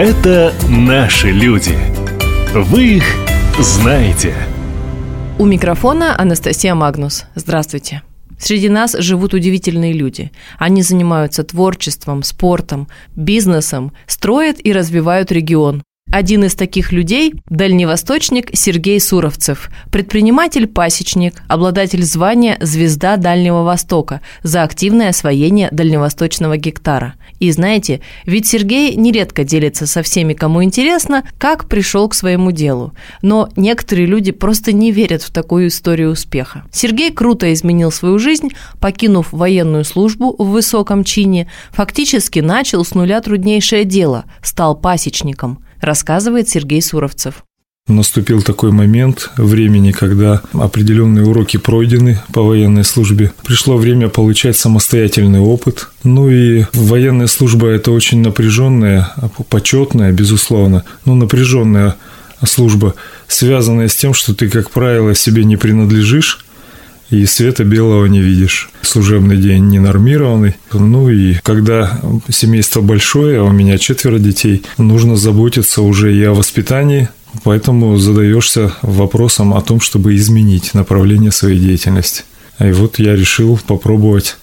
Это наши люди. Вы их знаете. У микрофона Анастасия Магнус. Здравствуйте. Среди нас живут удивительные люди. Они занимаются творчеством, спортом, бизнесом, строят и развивают регион. Один из таких людей – дальневосточник Сергей Суровцев, предприниматель-пасечник, обладатель звания «Звезда Дальнего Востока» за активное освоение дальневосточного гектара. И знаете, ведь Сергей нередко делится со всеми, кому интересно, как пришел к своему делу. Но некоторые люди просто не верят в такую историю успеха. Сергей круто изменил свою жизнь, покинув военную службу в высоком чине, фактически начал с нуля труднейшее дело – стал пасечником – рассказывает Сергей Суровцев. Наступил такой момент времени, когда определенные уроки пройдены по военной службе. Пришло время получать самостоятельный опыт. Ну и военная служба – это очень напряженная, почетная, безусловно, но напряженная служба, связанная с тем, что ты, как правило, себе не принадлежишь, и света белого не видишь. Служебный день ненормированный. Ну и когда семейство большое, а у меня четверо детей, нужно заботиться уже и о воспитании, поэтому задаешься вопросом о том, чтобы изменить направление своей деятельности. И вот я решил попробовать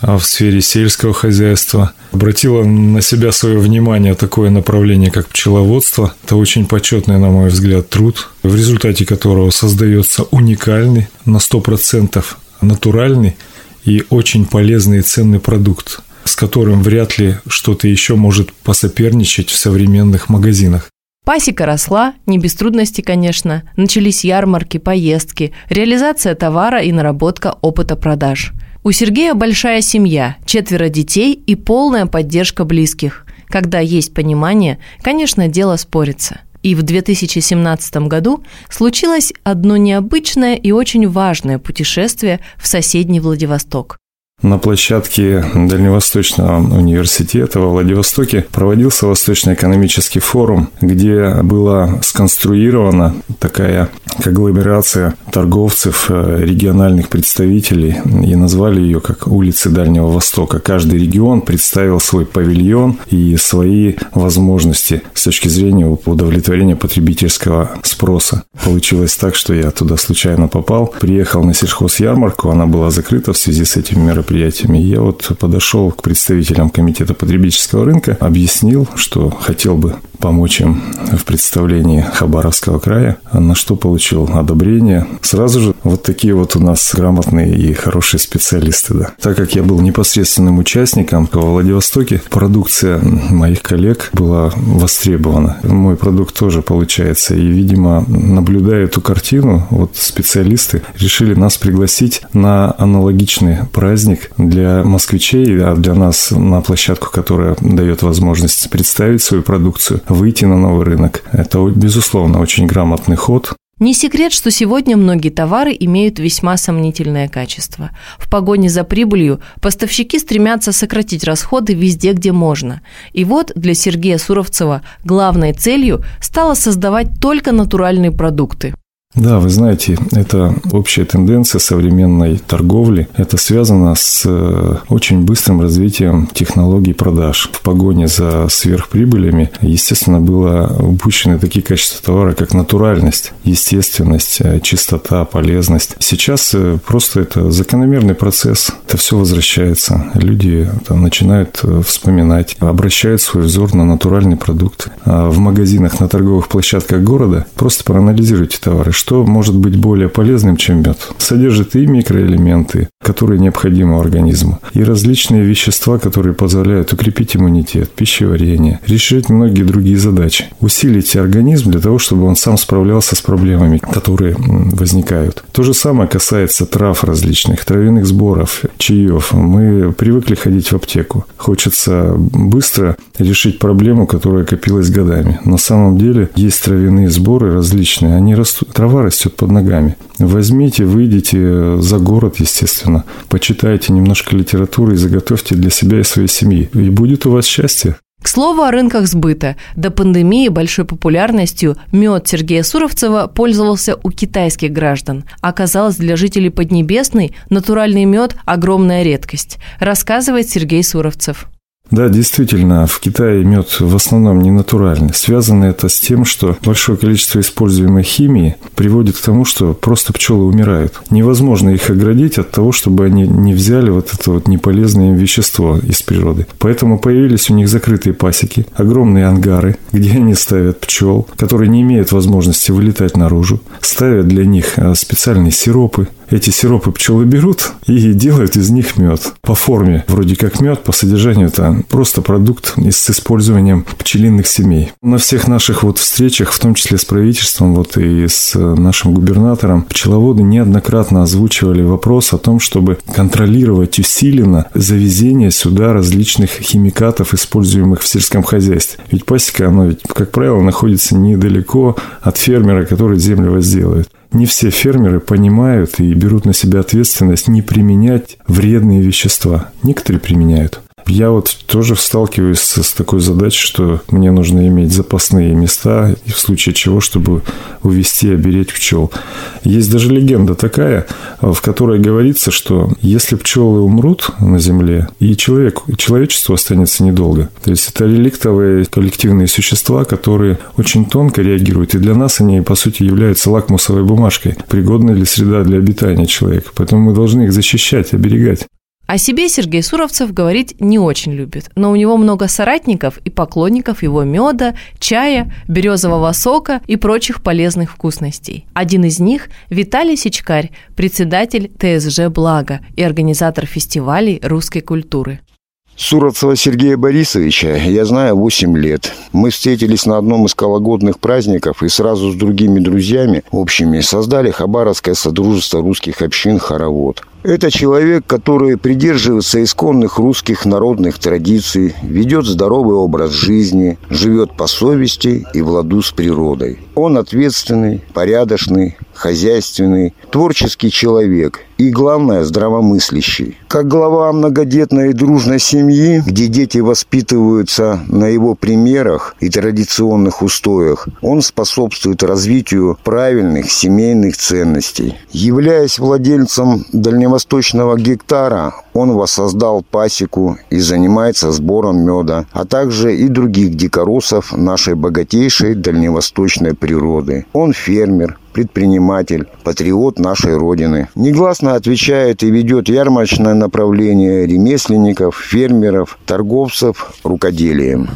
в сфере сельского хозяйства. Обратила на себя свое внимание такое направление, как пчеловодство. Это очень почетный, на мой взгляд, труд, в результате которого создается уникальный, на 100% натуральный и очень полезный и ценный продукт, с которым вряд ли что-то еще может посоперничать в современных магазинах. Пасека росла, не без трудностей, конечно. Начались ярмарки, поездки, реализация товара и наработка опыта продаж – у Сергея большая семья, четверо детей и полная поддержка близких. Когда есть понимание, конечно, дело спорится. И в 2017 году случилось одно необычное и очень важное путешествие в соседний Владивосток. На площадке Дальневосточного университета во Владивостоке проводился Восточно-экономический форум, где была сконструирована такая конгломерация торговцев, э, региональных представителей, и назвали ее как улицы Дальнего Востока. Каждый регион представил свой павильон и свои возможности с точки зрения удовлетворения потребительского спроса. Получилось так, что я туда случайно попал, приехал на сельхозярмарку, она была закрыта в связи с этим мероприятием, мероприятиями. Я вот подошел к представителям комитета потребительского рынка, объяснил, что хотел бы помочь им в представлении Хабаровского края, на что получил одобрение. Сразу же вот такие вот у нас грамотные и хорошие специалисты. Да. Так как я был непосредственным участником во Владивостоке, продукция моих коллег была востребована. Мой продукт тоже получается. И, видимо, наблюдая эту картину, вот специалисты решили нас пригласить на аналогичный праздник для москвичей, а для нас на площадку, которая дает возможность представить свою продукцию выйти на новый рынок. Это, безусловно, очень грамотный ход. Не секрет, что сегодня многие товары имеют весьма сомнительное качество. В погоне за прибылью поставщики стремятся сократить расходы везде, где можно. И вот для Сергея Суровцева главной целью стало создавать только натуральные продукты. Да, вы знаете, это общая тенденция современной торговли. Это связано с э, очень быстрым развитием технологий продаж. В погоне за сверхприбылями, естественно, было упущены такие качества товара, как натуральность, естественность, э, чистота, полезность. Сейчас э, просто это закономерный процесс. Это все возвращается. Люди там, начинают вспоминать, обращают свой взор на натуральный продукт. А в магазинах, на торговых площадках города просто проанализируйте товары, что может быть более полезным, чем мед. Содержит и микроэлементы, которые необходимы организму, и различные вещества, которые позволяют укрепить иммунитет, пищеварение, решить многие другие задачи. Усилить организм для того, чтобы он сам справлялся с проблемами, которые возникают. То же самое касается трав различных, травяных сборов, чаев. Мы привыкли ходить в аптеку. Хочется быстро решить проблему, которая копилась годами. На самом деле есть травяные сборы различные. Они растут. Трава растет под ногами. Возьмите, выйдите за город, естественно, почитайте немножко литературы и заготовьте для себя и своей семьи. И будет у вас счастье. К слову о рынках сбыта. До пандемии большой популярностью мед Сергея Суровцева пользовался у китайских граждан. Оказалось, для жителей Поднебесной натуральный мед – огромная редкость, рассказывает Сергей Суровцев. Да, действительно, в Китае мед в основном не натуральный. Связано это с тем, что большое количество используемой химии приводит к тому, что просто пчелы умирают. Невозможно их оградить от того, чтобы они не взяли вот это вот неполезное вещество из природы. Поэтому появились у них закрытые пасеки, огромные ангары, где они ставят пчел, которые не имеют возможности вылетать наружу, ставят для них э, специальные сиропы, эти сиропы пчелы берут и делают из них мед. По форме вроде как мед, по содержанию это просто продукт с использованием пчелиных семей. На всех наших вот встречах, в том числе с правительством вот и с нашим губернатором, пчеловоды неоднократно озвучивали вопрос о том, чтобы контролировать усиленно завезение сюда различных химикатов, используемых в сельском хозяйстве. Ведь пасека, оно ведь, как правило, находится недалеко от фермера, который землю возделывает не все фермеры понимают и берут на себя ответственность не применять вредные вещества. Некоторые применяют. Я вот тоже сталкиваюсь с такой задачей, что мне нужно иметь запасные места, в случае чего, чтобы увести и обереть пчел. Есть даже легенда такая, в которой говорится, что если пчелы умрут на Земле, и человек, человечество останется недолго. То есть это реликтовые коллективные существа, которые очень тонко реагируют, и для нас они, по сути, являются лакмусовой бумажкой, пригодной ли среда для обитания человека. Поэтому мы должны их защищать, оберегать. О себе Сергей Суровцев говорить не очень любит, но у него много соратников и поклонников его меда, чая, березового сока и прочих полезных вкусностей. Один из них – Виталий Сичкарь, председатель ТСЖ «Благо» и организатор фестивалей русской культуры. Суровцева Сергея Борисовича я знаю 8 лет. Мы встретились на одном из кологодных праздников и сразу с другими друзьями общими создали Хабаровское Содружество русских общин «Хоровод». Это человек, который придерживается исконных русских народных традиций, ведет здоровый образ жизни, живет по совести и в ладу с природой. Он ответственный, порядочный, хозяйственный, творческий человек и, главное, здравомыслящий. Как глава многодетной и дружной семьи, где дети воспитываются на его примерах и традиционных устоях, он способствует развитию правильных семейных ценностей. Являясь владельцем дальневосточного гектара, он воссоздал пасеку и занимается сбором меда, а также и других дикоросов нашей богатейшей дальневосточной природы. Он фермер, предприниматель, патриот нашей Родины. Негласно отвечает и ведет ярмарочное направление ремесленников, фермеров, торговцев рукоделием.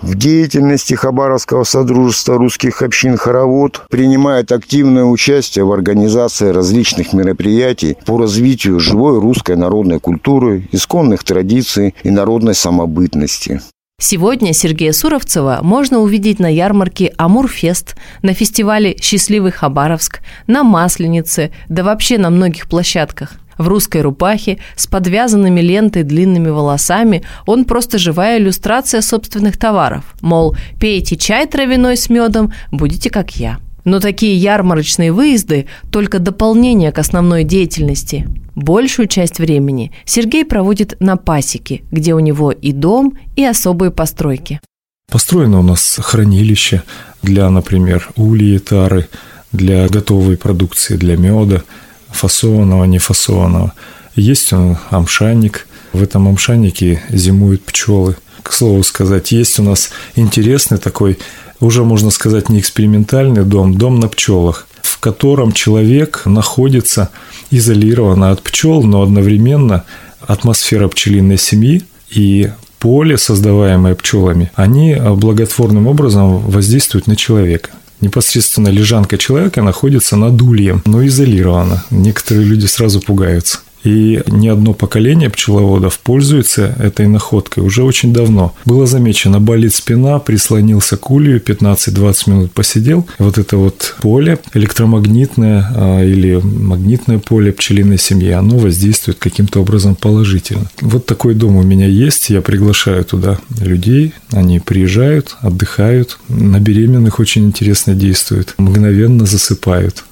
В деятельности Хабаровского Содружества русских общин «Хоровод» принимает активное участие в организации различных мероприятий по развитию живой русской народной культуры, исконных традиций и народной самобытности. Сегодня Сергея Суровцева можно увидеть на ярмарке «Амурфест», на фестивале «Счастливый Хабаровск», на Масленице, да вообще на многих площадках. В русской рубахе, с подвязанными лентой длинными волосами, он просто живая иллюстрация собственных товаров. Мол, пейте чай травяной с медом, будете как я. Но такие ярмарочные выезды – только дополнение к основной деятельности. Большую часть времени Сергей проводит на пасеке, где у него и дом, и особые постройки. Построено у нас хранилище для, например, ульи, тары, для готовой продукции, для меда, фасованного, нефасованного. Есть он амшанник. В этом амшаннике зимуют пчелы. К слову сказать, есть у нас интересный такой уже, можно сказать, не экспериментальный дом, дом на пчелах, котором человек находится изолированно от пчел, но одновременно атмосфера пчелиной семьи и поле, создаваемое пчелами, они благотворным образом воздействуют на человека. Непосредственно лежанка человека находится над ульем, но изолирована. Некоторые люди сразу пугаются. И не одно поколение пчеловодов пользуется этой находкой уже очень давно. Было замечено, болит спина, прислонился к улью, 15-20 минут посидел. Вот это вот поле электромагнитное а, или магнитное поле пчелиной семьи, оно воздействует каким-то образом положительно. Вот такой дом у меня есть, я приглашаю туда людей, они приезжают, отдыхают. На беременных очень интересно действует, мгновенно засыпают.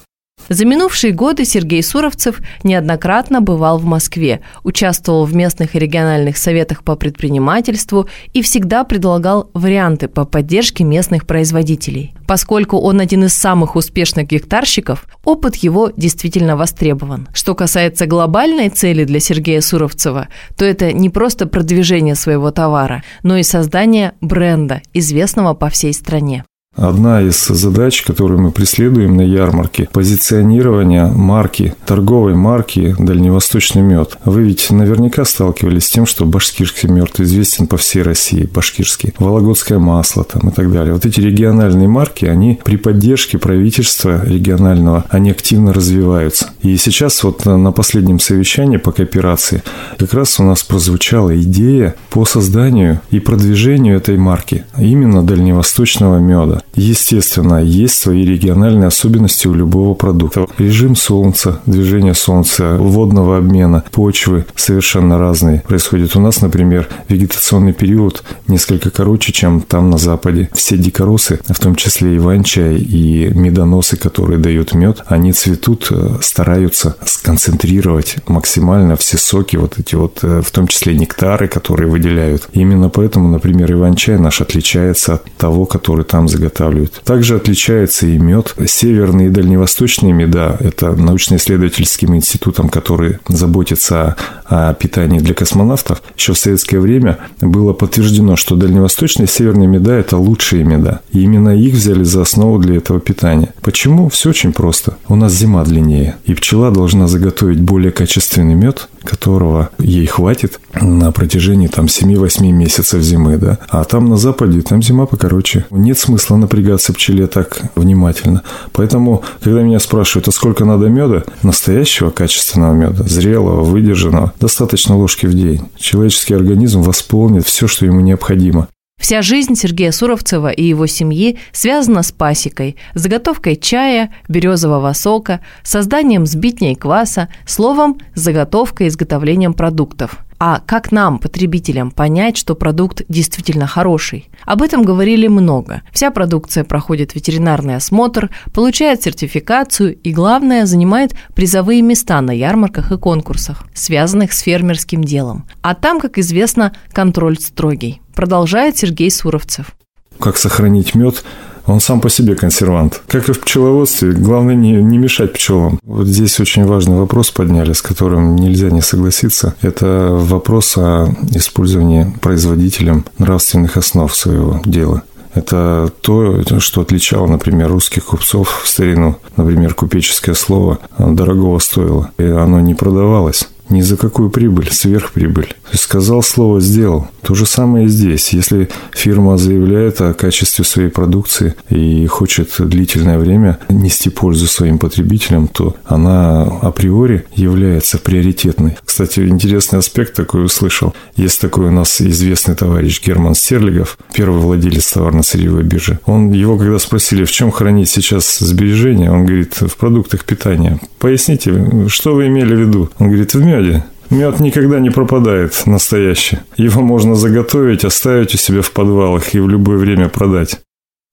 За минувшие годы Сергей Суровцев неоднократно бывал в Москве, участвовал в местных и региональных советах по предпринимательству и всегда предлагал варианты по поддержке местных производителей. Поскольку он один из самых успешных гектарщиков, опыт его действительно востребован. Что касается глобальной цели для Сергея Суровцева, то это не просто продвижение своего товара, но и создание бренда, известного по всей стране. Одна из задач, которую мы преследуем на ярмарке – позиционирование марки, торговой марки «Дальневосточный мед». Вы ведь наверняка сталкивались с тем, что башкирский мед известен по всей России, башкирский, вологодское масло там и так далее. Вот эти региональные марки, они при поддержке правительства регионального, они активно развиваются. И сейчас вот на последнем совещании по кооперации как раз у нас прозвучала идея по созданию и продвижению этой марки, именно дальневосточного меда. Естественно, есть свои региональные особенности у любого продукта. Режим солнца, движение солнца, водного обмена, почвы совершенно разные происходят. У нас, например, вегетационный период несколько короче, чем там на Западе. Все дикоросы, в том числе иван-чай и медоносы, которые дают мед, они цветут, э, стараются сконцентрировать максимально все соки, вот эти вот, э, в том числе нектары, которые выделяют. Именно поэтому, например, иван-чай наш отличается от того, который там заготовлен изготавливают. Также отличается и мед. Северные и дальневосточные меда – это научно-исследовательским институтом, который заботится о питании для космонавтов. Еще в советское время было подтверждено, что дальневосточные и северные меда – это лучшие меда. И именно их взяли за основу для этого питания. Почему? Все очень просто. У нас зима длиннее, и пчела должна заготовить более качественный мед, которого ей хватит на протяжении там 7-8 месяцев зимы, да. А там на западе, там зима покороче. Нет смысла напрягаться пчеле так внимательно. Поэтому, когда меня спрашивают, а сколько надо меда, настоящего качественного меда, зрелого, выдержанного, достаточно ложки в день. Человеческий организм восполнит все, что ему необходимо. Вся жизнь Сергея Суровцева и его семьи связана с пасекой, заготовкой чая, березового сока, созданием сбитня и кваса, словом, заготовкой и изготовлением продуктов. А как нам, потребителям, понять, что продукт действительно хороший? Об этом говорили много. Вся продукция проходит ветеринарный осмотр, получает сертификацию и, главное, занимает призовые места на ярмарках и конкурсах, связанных с фермерским делом. А там, как известно, контроль строгий. Продолжает Сергей Суровцев. Как сохранить мед он сам по себе консервант. Как и в пчеловодстве, главное не, не мешать пчелам. Вот здесь очень важный вопрос подняли, с которым нельзя не согласиться. Это вопрос о использовании производителем нравственных основ своего дела. Это то, что отличало, например, русских купцов в старину. Например, купеческое слово дорогого стоило, и оно не продавалось. Ни за какую прибыль, сверхприбыль. Сказал слово, сделал. То же самое и здесь. Если фирма заявляет о качестве своей продукции и хочет длительное время нести пользу своим потребителям, то она априори является приоритетной. Кстати, интересный аспект такой услышал. Есть такой у нас известный товарищ Герман Стерлигов, первый владелец товарно-сырьевой биржи. Он, его когда спросили, в чем хранить сейчас сбережения, он говорит, в продуктах питания. Поясните, что вы имели в виду? Он говорит, в меде. Мед никогда не пропадает, настоящий. Его можно заготовить, оставить у себя в подвалах и в любое время продать.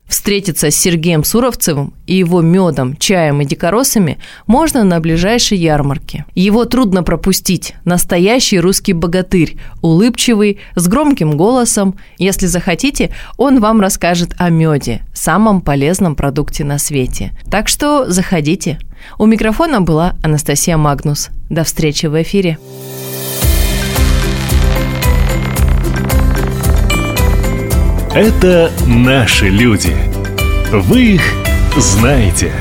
Встретиться с Сергеем Суровцевым и его медом, чаем и дикоросами можно на ближайшей ярмарке. Его трудно пропустить. Настоящий русский богатырь, улыбчивый, с громким голосом. Если захотите, он вам расскажет о меде, самом полезном продукте на свете. Так что заходите. У микрофона была Анастасия Магнус. До встречи в эфире. Это наши люди. Вы их знаете.